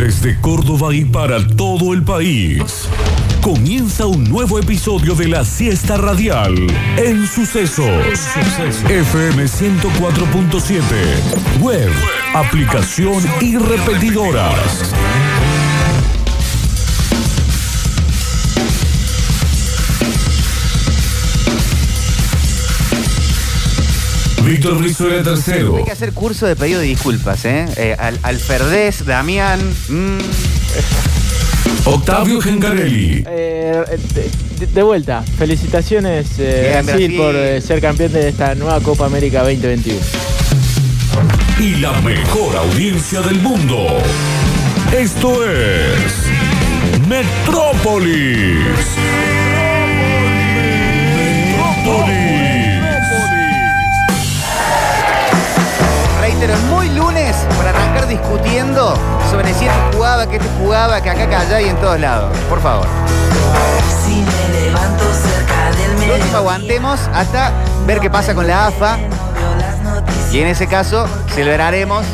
Desde Córdoba y para todo el país. Comienza un nuevo episodio de la siesta radial en Sucesos. FM 104.7. Web, aplicación y repetidoras. Víctor Rizuela tercero. Hay que hacer curso de pedido de disculpas, ¿eh? eh al, Alferdés, Damián. mm, Octavio Gencarelli. Eh, de, de vuelta, felicitaciones eh, Bien, Brasil, Brasil. por eh, ser campeón de esta nueva Copa América 2021. y la mejor audiencia del mundo. Esto es Metrópolis. Metrópolis. Es muy lunes para arrancar discutiendo sobre si este jugaba, que este jugaba, que acá, que allá y en todos lados. Por favor. Si me levanto cerca del Lo último, aguantemos hasta ver qué pasa con la AFA. Y en ese caso, celebraremos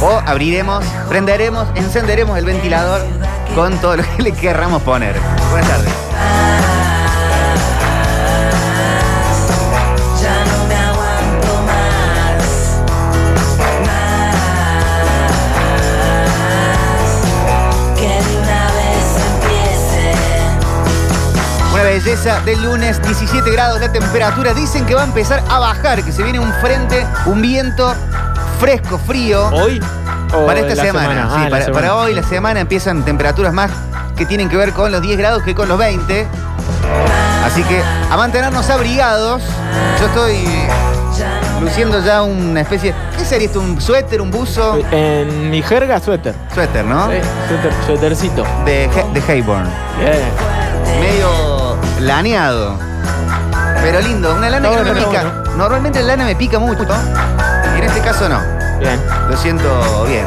o abriremos, prenderemos, encenderemos el ventilador con todo lo que le querramos poner. Buenas tardes. Belleza del lunes, 17 grados la temperatura. Dicen que va a empezar a bajar, que se viene un frente, un viento fresco, frío. ¿Hoy? o Para esta la semana, Ah, sí, para, semana. para hoy, la semana, empiezan temperaturas más que tienen que ver con los 10 grados que con los 20. Así que a mantenernos abrigados. Yo estoy luciendo ya una especie. ¿Qué sería esto? ¿Un suéter, un buzo? En mi jerga, suéter. Suéter, ¿no? Sí, suéter, suétercito. De, He- de Hayborn. Bien. Medio laneado. Pero lindo, una lana que no me pica. Normalmente la lana me pica mucho. Y en este caso no. Bien. Lo siento bien.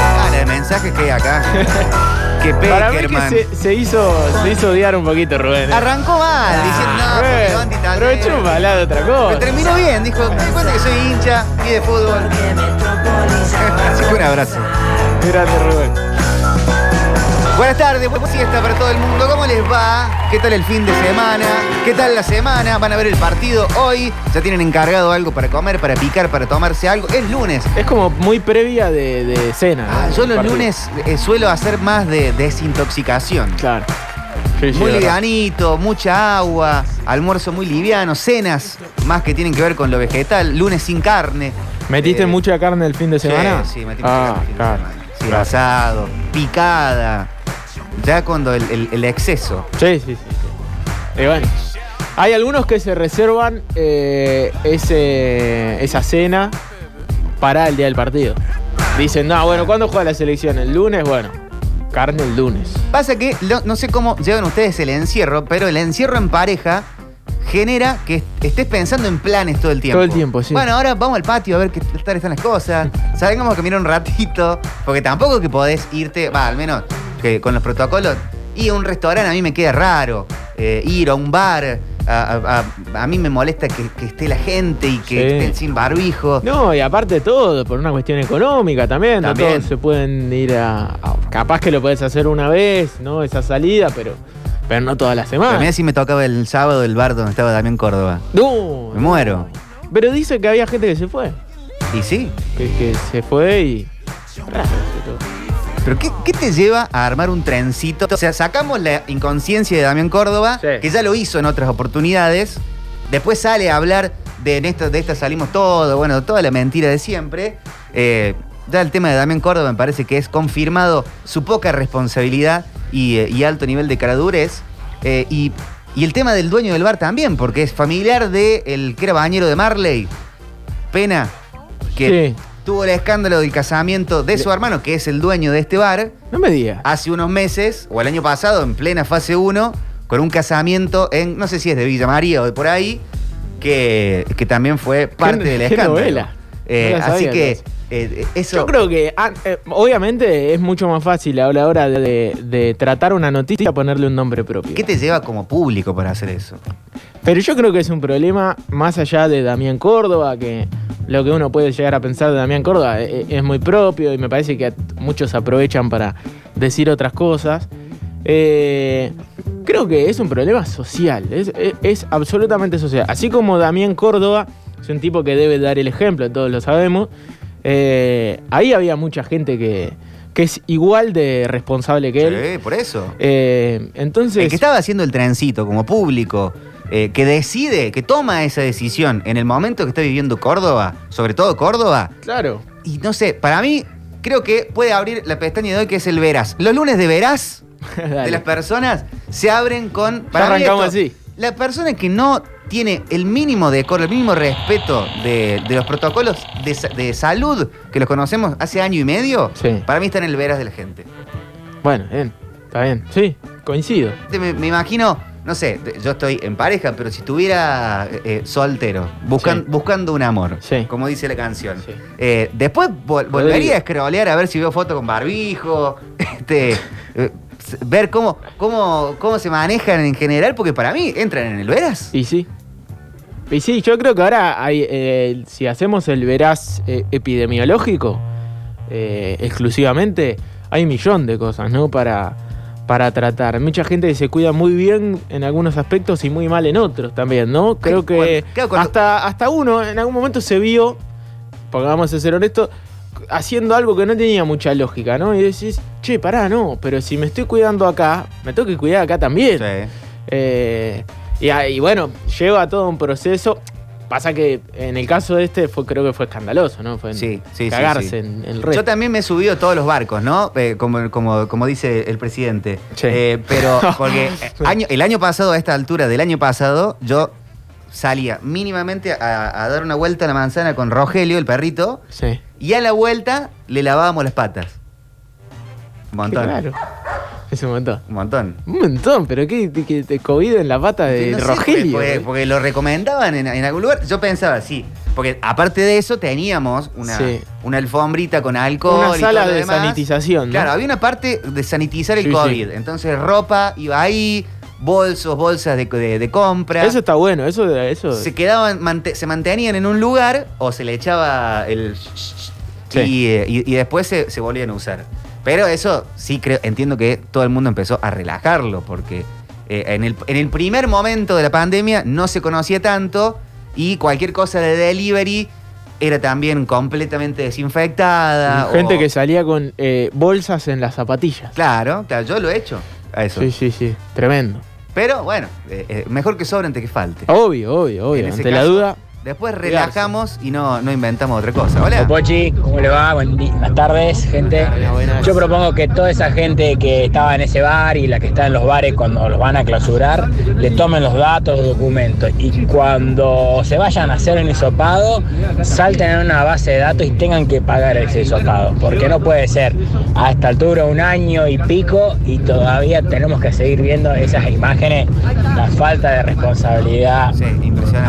Ah, la de mensajes que hay acá. que Para mí que Peckerman. se, se hizo, se hizo odiar un poquito Rubén. ¿eh? Arrancó mal, diciendo no, porque Rubén, y tal. Para hablar de otra Pero cosa. terminó bien, dijo, me cuenta que soy hincha y de fútbol. Así que un abrazo. Grande Rubén. Buenas tardes, buena siesta para todo el mundo. ¿Cómo les va? ¿Qué tal el fin de semana? ¿Qué tal la semana? ¿Van a ver el partido hoy? ¿Ya tienen encargado algo para comer, para picar, para tomarse algo? Es lunes. Es como muy previa de, de cena. ¿no? Ah, yo los Partido. lunes eh, suelo hacer más de desintoxicación. Claro. Sí, sí, Muy livianito, mucha agua, almuerzo muy liviano, cenas más que tienen que ver con lo vegetal, lunes sin carne. ¿Metiste Eh, mucha carne el fin de Sí, semana? sí, metí mucha ah, carne el fin de claro. semana. Sí, Claro. asado, picada. Ya cuando el, el- el exceso. Sí, sí, sí. sí. Y bueno, hay algunos que se reservan eh, ese, esa cena para el día del partido. Dicen, no, bueno, ¿cuándo juega la selección? ¿El lunes? Bueno, carne el lunes. Pasa que lo- no sé cómo llevan ustedes el encierro, pero el encierro en pareja genera que est- estés pensando en planes todo el tiempo. Todo el tiempo, sí. Bueno, ahora vamos al patio a ver qué tal están las cosas. Salgamos a caminar un ratito, porque tampoco que podés irte, va, al menos que con los protocolos, y a un restaurante a mí me queda raro. eh, ir a un bar, a, a- a- a mí me molesta que, que esté la gente y que Sí. estén sin barbijo. No, y aparte de todo, por una cuestión económica también. no También. todos se pueden ir a, a- Capaz que lo puedes hacer una vez, ¿no? Esa salida, pero, pero no toda la Pero semana. mirá si me tocaba el sábado el bar donde estaba Damián Córdoba. No, Me muero. Pero dice que había gente que se fue. Y sí, Que, que se fue y. Raro, pero- ¿qué, qué te lleva a armar un trencito? O sea, sacamos la inconsciencia de Damián Córdoba, Sí. que ya lo hizo en otras oportunidades. Después sale a hablar de en esto, de esta salimos todo, bueno, toda la mentira de siempre. Eh, ya el tema de Damián Córdoba me parece que es confirmado su poca responsabilidad y, eh, y alto nivel de caradurez. Eh, y, y el tema del dueño del bar también, porque es familiar de el que era bañero de Marley. Pena, que Sí. Tuvo el escándalo del casamiento de su hermano, que es el dueño de este bar, No me digas. hace unos meses, o el año pasado, en plena fase 1, con un casamiento en, no sé si es de Villa María o de por ahí, que, que también fue parte del qué escándalo. novela. Eh, No la así sabía, que entonces. eh, eso... Yo creo que, ah, eh, obviamente, es mucho más fácil a la hora de, de tratar una noticia ponerle un nombre propio. ¿Qué te lleva como público para hacer eso? Pero yo creo que es un problema más allá de Damián Córdoba, que lo que uno puede llegar a pensar de Damián Córdoba eh, es, muy propio y me parece que muchos aprovechan para decir otras cosas. Eh, creo que es un problema social, es, es- es absolutamente social. Así como Damián Córdoba es un tipo que debe dar el ejemplo, todos lo sabemos, eh, ahí había mucha gente que, que es igual de responsable que él. Sí, por eso. Eh, entonces, El que estaba haciendo el trencito como público, eh, que decide, que toma esa decisión en el momento que está viviendo Córdoba, sobre todo Córdoba, claro, y no sé, para mí creo que puede abrir la pestaña de hoy que es el Verás. Los lunes de Verás de las personas se abren con... Ya mí arrancamos así. La persona que no tiene el mínimo decoro, el mínimo respeto de, de los protocolos de, sa- de salud que los conocemos hace año y medio, Sí. para mí está en el Verás de la gente. bueno, bien, está bien, sí, coincido. Me, me imagino, no sé, yo estoy en pareja, pero si estuviera eh, soltero, buscan- Sí. buscando un amor, Sí. como dice la canción, Sí. eh, después vol- volvería a scrollear a ver si veo fotos con barbijo, este, eh, ver cómo, cómo, cómo se manejan en general, porque para mí entran en el veras. Y sí. Y sí, yo creo que ahora hay, eh, si hacemos el veraz eh, epidemiológico eh, exclusivamente, hay un millón de cosas, ¿no? Para, para tratar. Mucha gente que se cuida muy bien en algunos aspectos y muy mal en otros también, ¿no? Creo que Bueno, claro, cuando- hasta, hasta uno en algún momento se vio, porque vamos a ser honestos, haciendo algo que no tenía mucha lógica, ¿no? Y decís, che, pará, no, pero si me estoy cuidando acá, me tengo que cuidar acá también. Sí. Eh, y, y bueno, lleva todo un proceso. Pasa que en el caso de este fue, creo que fue escandaloso, ¿no? Fue Sí, sí, cagarse sí. en el resto. Yo también me he subido todos los barcos, ¿no? Eh, como, como, como dice el presidente. Sí. Eh, pero porque eh, año- el año pasado, a esta altura del año pasado, yo salía mínimamente a, a dar una vuelta a la manzana con Rogelio, el perrito, Sí. y a la vuelta le lavábamos las patas. Un montón. Claro. Es un montón. Un montón. Un montón, pero ¿qué? ¿Que te COVID en la pata de No sé, Rogelio? porque, porque lo recomendaban en, en algún lugar. Yo pensaba, sí. Porque aparte de eso, teníamos una, Sí. una alfombrita con alcohol. Una y sala todo lo de demás. sanitización, ¿no? Claro, había una parte de sanitizar el Sí, sí. COVID. Entonces, ropa iba ahí, bolsos, bolsas de, de- de compra. Eso está bueno, eso, eso se quedaban, mante- se mantenían en un lugar o se le echaba el. Y, eh, y- y después se, se volvían a usar. Pero eso sí creo, entiendo que todo el mundo empezó a relajarlo, porque eh, en, el, en el primer momento de la pandemia no se conocía tanto y cualquier cosa de delivery era también completamente desinfectada. gente o- que salía con eh, bolsas en las zapatillas. Claro, claro, yo lo he hecho a eso. Sí, sí, sí. Tremendo. Pero bueno, eh, eh, mejor que sobre antes que falte. Obvio, obvio, obvio. Ante la duda. Después relajamos y no, no inventamos otra cosa. Hola. Pochi, ¿cómo le va? Buenas tardes, gente. Buenas, buenas. Yo propongo que toda esa gente que estaba en ese bar y la que está en los bares cuando los van a clausurar, le tomen los datos, los documentos y cuando se vayan a hacer un hisopado, salten en una base de datos y tengan que pagar ese hisopado. Porque no puede ser a esta altura un año y pico y todavía tenemos que seguir viendo esas imágenes. La falta de responsabilidad Sí,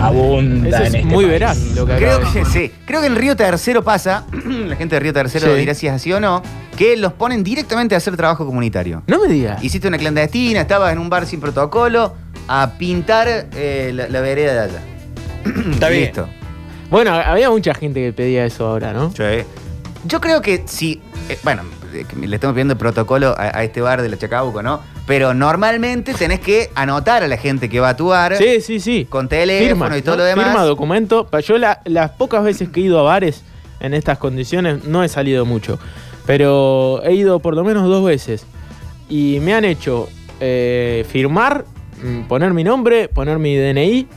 abunda en este muy país. veraz lo que Creo que sí. Creo que en Río Tercero pasa, la gente de Río Tercero Sí. dirá si es así o no, que los ponen directamente a hacer trabajo comunitario. No me digas. Hiciste una clandestina, estabas en un bar sin protocolo, a pintar eh, la, la vereda de allá. Está bien. Listo. Bueno, había mucha gente que pedía eso ahora, ¿no? Yo creo que si. eh, bueno, eh, que le estamos pidiendo el protocolo a, a este bar de la Chacabuco, ¿no? Pero normalmente tenés que anotar a la gente que va a tu bar Sí, sí, sí. con teléfono Firma, y todo ¿no? lo demás. Firma, documento. Yo la- las pocas veces que he ido a bares en estas condiciones no he salido mucho. Pero he ido por lo menos dos veces. Y me han hecho eh, firmar, mm, poner mi nombre, poner mi DNI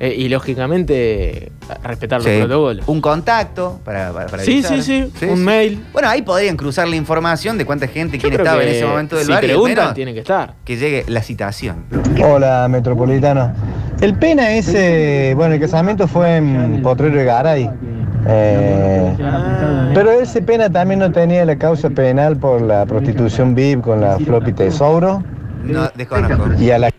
eh, y lógicamente respetar Sí. los protocolos. Un contacto para, para, para Sí, sí, sí, un mail. Bueno, ahí podrían cruzar la información de cuánta gente, Yo quién estaba en ese momento del si bar y al preguntan, tienen que estar. que llegue la citación. Hola, Metropolitano. El pena ese, bueno, el casamiento fue en Potrero de Garay. Eh, pero ese pena también no tenía la causa penal por la prostitución VIP con la floppy tesouro. No, desconozco. Y a, la,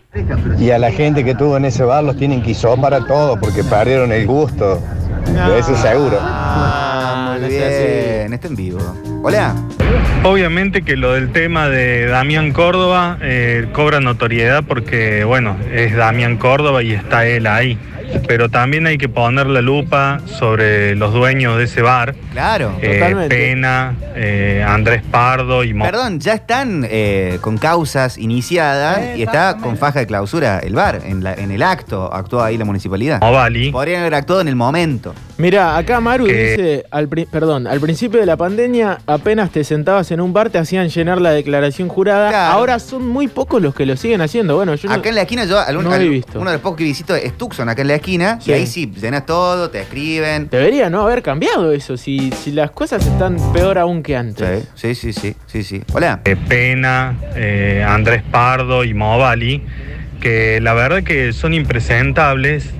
y a la gente que tuvo en ese bar los tienen que hisopar a todos porque perdieron el gusto. De eso seguro. Ah, muy no bien. Está en vivo. Hola. Obviamente que lo del tema de Damián Córdoba eh, cobra notoriedad porque, bueno, es Damián Córdoba y está él ahí. Pero también hay que poner la lupa sobre los dueños de ese bar. Claro. Eh, Totalmente. Pena, eh, Andrés Pardo y Mo- Perdón, ya están eh, con causas iniciadas y está con faja de clausura el bar. En, la- en el acto actuó ahí la municipalidad. Movali. Podrían haber actuado en el momento. Mira, acá Maru Que- dice, al perdón, al principio de la pandemia apenas te sentabas en un bar te hacían llenar la declaración jurada. Claro. Ahora son muy pocos los que lo siguen haciendo. Bueno, yo no- Acá en la esquina, yo, algún- no he al- visto. uno de los pocos que visito es Tucson, acá en la esquina. Sí. Y ahí sí, llenas todo, te escriben. debería no haber cambiado eso. Si, si las cosas están peor aún que antes. Sí, sí, sí, sí, sí, sí. Hola. eh, Pena, eh, Andrés Pardo y Movali, que la verdad que son impresentables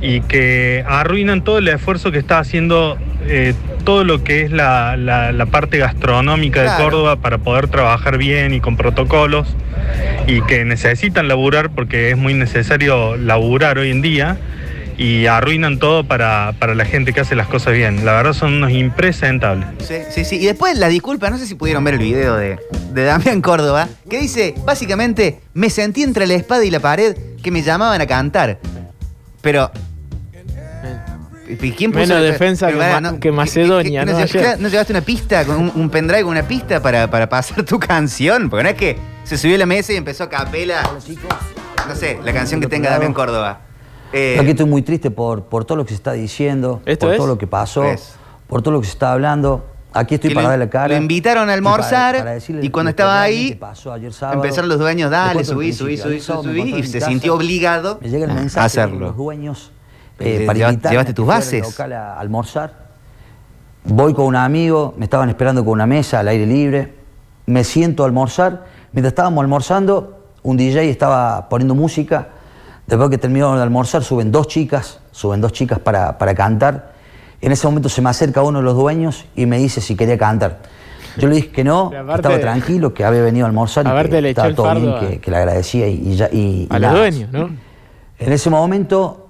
y que arruinan todo el esfuerzo que está haciendo eh, todo lo que es la, la- la parte gastronómica Claro. de Córdoba para poder trabajar bien y con protocolos y que necesitan laburar porque es muy necesario laburar hoy en día y arruinan todo para, para la gente que hace las cosas bien. La verdad son unos impresentables. Sí, sí, sí. Y después la disculpa, no sé si pudieron ver el video de, de Damián Córdoba, que dice, básicamente, me sentí entre la espada y la pared que me llamaban a cantar. Pero... ¿y ¿Quién puso Menos defensa pero que Ma- que Macedonia, ¿no, ¿no? ¿No llevaste una pista, con un, un pendrive con una pista para, para pasar tu canción? Porque no es que se subió a la mesa y empezó a capela, no sé, la canción que tenga Damián Córdoba. Eh, aquí estoy muy triste por, por todo lo que se está diciendo, ¿Esto por es? todo lo que pasó, Es. por todo lo que se está hablando. Aquí estoy para darle la cara. lo invitaron a y almorzar, decirle y cuando estaba ahí, pasó ayer sábado. Empezaron los dueños, dale, subí, subí, subí, subí, y se casa, sintió obligado Me llega el a mensaje de hacerlo. los dueños Eh, eh, para lleva- invitarme llevaste a tus bases. local a almorzar. Voy con un amigo, me estaban esperando con una mesa al aire libre. Me siento a almorzar. Mientras estábamos almorzando, un DJ estaba poniendo música. Después que terminó de almorzar, suben dos chicas, suben dos chicas para, para cantar. En ese momento se me acerca uno de los dueños y me dice si quería cantar. Yo le dije que no, que estaba tranquilo, que había venido a almorzar y que estaba todo bien, a- que, que le agradecía y, y ya. Y, A y los nada. dueños, ¿no? En ese momento,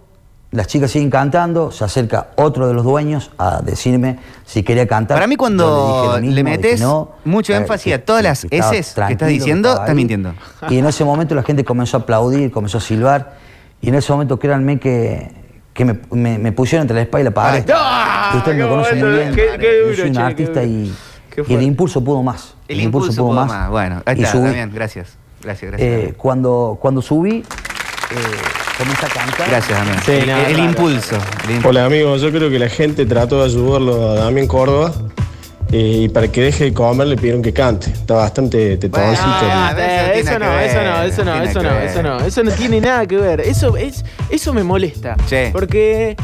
las chicas siguen cantando, se acerca otro de los dueños a decirme si quería cantar. Para mí cuando mismo, le metes no, mucho que- énfasis que- a todas las S's que estás diciendo, estás mintiendo. Y en ese momento la gente comenzó a aplaudir, comenzó a silbar. Y en ese momento, créanme que, que me, me- me pusieron entre la espada y la pared. ¡Ah! Que ustedes me conocen muy bien. qué- qué Yo soy un artista duro. y, Qué y el impulso pudo más. El impulso pudo más. Bueno, ahí está. Damián, gracias. Gracias, gracias. Eh, cuando, cuando subí, eh, comencé a cantar. gracias, Damián. Sí, el, no, el claro. impulso. el impulso. Hola amigos, yo creo que la gente trató de ayudarlo a Damián Córdoba eh, y para que deje de comer le pidieron que cante. Está bastante tetoncito. Ah, Eh, eso tiene eso no, eso no, eso no, eso no, eso no, eso no tiene nada que ver. Eso es, eso me molesta. Sí. Porque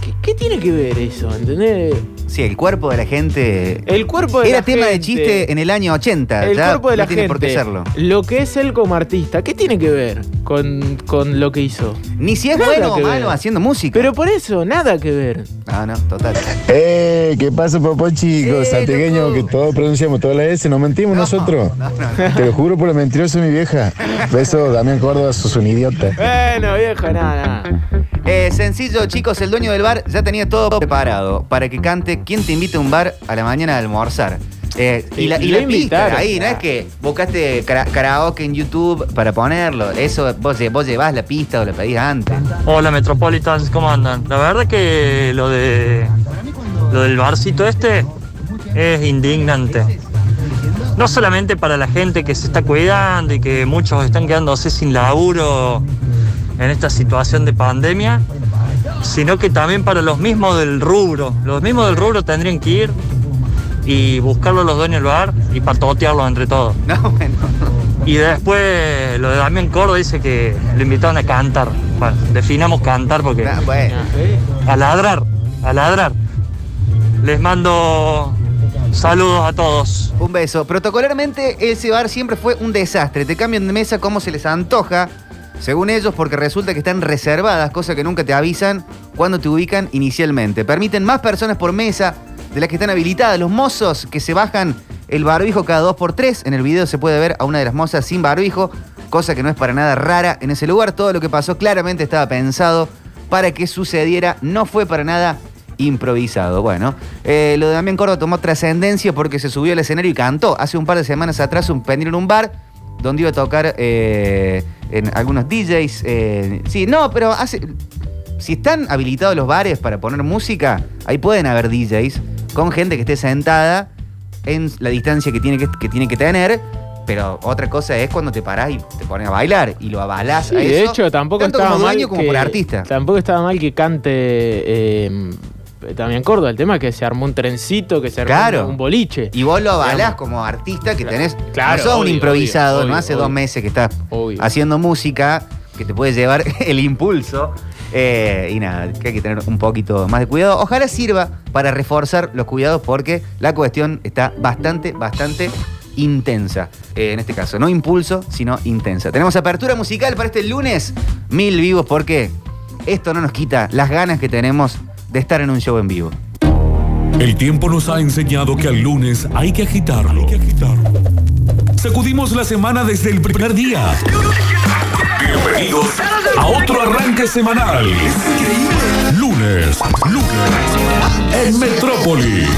¿qué, qué tiene que ver eso? ¿Entendés? Sí, el cuerpo de la gente. El cuerpo de Era la tema de chiste en el año 80. El ya cuerpo de no la tiene gente. por qué serlo. Lo que es él como artista, ¿qué tiene que ver con, con lo que hizo? Ni si es Nada bueno o que ver. malo haciendo música. Pero por eso, nada que ver. No, no, total. ¡Eh! ¿Qué pasa, papá chico? Eh, Santiagueño, loco. que todos pronunciamos todas las S, no mentimos No, nosotros. no, no, Te lo juro por la mentirosa mi vieja. Beso, Damián Córdoba, sos un idiota. Bueno, viejo, nada, nada. Eh, sencillo, chicos, el dueño del bar ya tenía todo preparado para que cante ¿Quién te invita a un bar a la mañana a almorzar? Eh, y la, y la pista ahí, no es que buscaste kara- karaoke en YouTube para ponerlo. Eso vos, vos llevás la pista o la pedís antes. Hola Metropolitans, ¿cómo andan? La verdad que lo de lo del barcito este es indignante. No solamente para la gente que se está cuidando y que muchos están quedándose sin laburo en esta situación de pandemia, sino que también para los mismos del rubro. Los mismos del rubro tendrían que ir y buscarlo a los dueños del bar y patotearlos entre todos. No, bueno. Y después lo de Damián Córdoba dice que lo invitaron a cantar. Bueno, definamos cantar porque Ah, bueno. a ladrar, a ladrar. Les mando saludos a todos. Un beso. Protocolarmente, ese bar siempre fue un desastre. Te cambian de mesa como se les antoja, según ellos, porque resulta que están reservadas, cosa que nunca te avisan cuando te ubican inicialmente. Permiten más personas por mesa de las que están habilitadas. Los mozos que se bajan el barbijo cada dos por tres. En el video se puede ver a una de las mozas sin barbijo, cosa que no es para nada rara en ese lugar. Todo lo que pasó claramente estaba pensado para que sucediera. No fue para nada improvisado. Bueno, eh, lo de Damián Córdoba tomó trascendencia porque se subió al escenario y cantó. Hace un par de semanas atrás un pendiente en un bar donde iba a tocar eh, en algunos DJs. eh, sí, no, pero hace. si están habilitados los bares para poner música, ahí pueden haber DJs con gente que esté sentada en la distancia que tiene que, que tiene que tener. Pero otra cosa es cuando te parás y te pones a bailar y lo avalás Sí, a de eso, hecho, tampoco tanto estaba como mal como que- por artista. Tampoco estaba mal que cante eh, también Córdoba. El tema es que se armó un trencito, que se armó Claro. un boliche. Y vos lo avalás Digamos. como artista que tenés. Claro, no sos un improvisado, obvio, no hace dos meses que estás haciendo música que te puede llevar el impulso. Eh, y nada, que hay que tener un poquito más de cuidado. Ojalá sirva para reforzar los cuidados porque la cuestión está bastante, bastante intensa. Eh, en este caso, no impulso, sino intensa. Tenemos apertura musical para este lunes. Mil vivos porque esto no nos quita las ganas que tenemos de estar en un show en vivo. El tiempo nos ha enseñado que al lunes hay que agitarlo. Sacudimos la semana desde el primer día. Bienvenidos a otro arranque semanal. Lunes, lunes, en Metrópolis.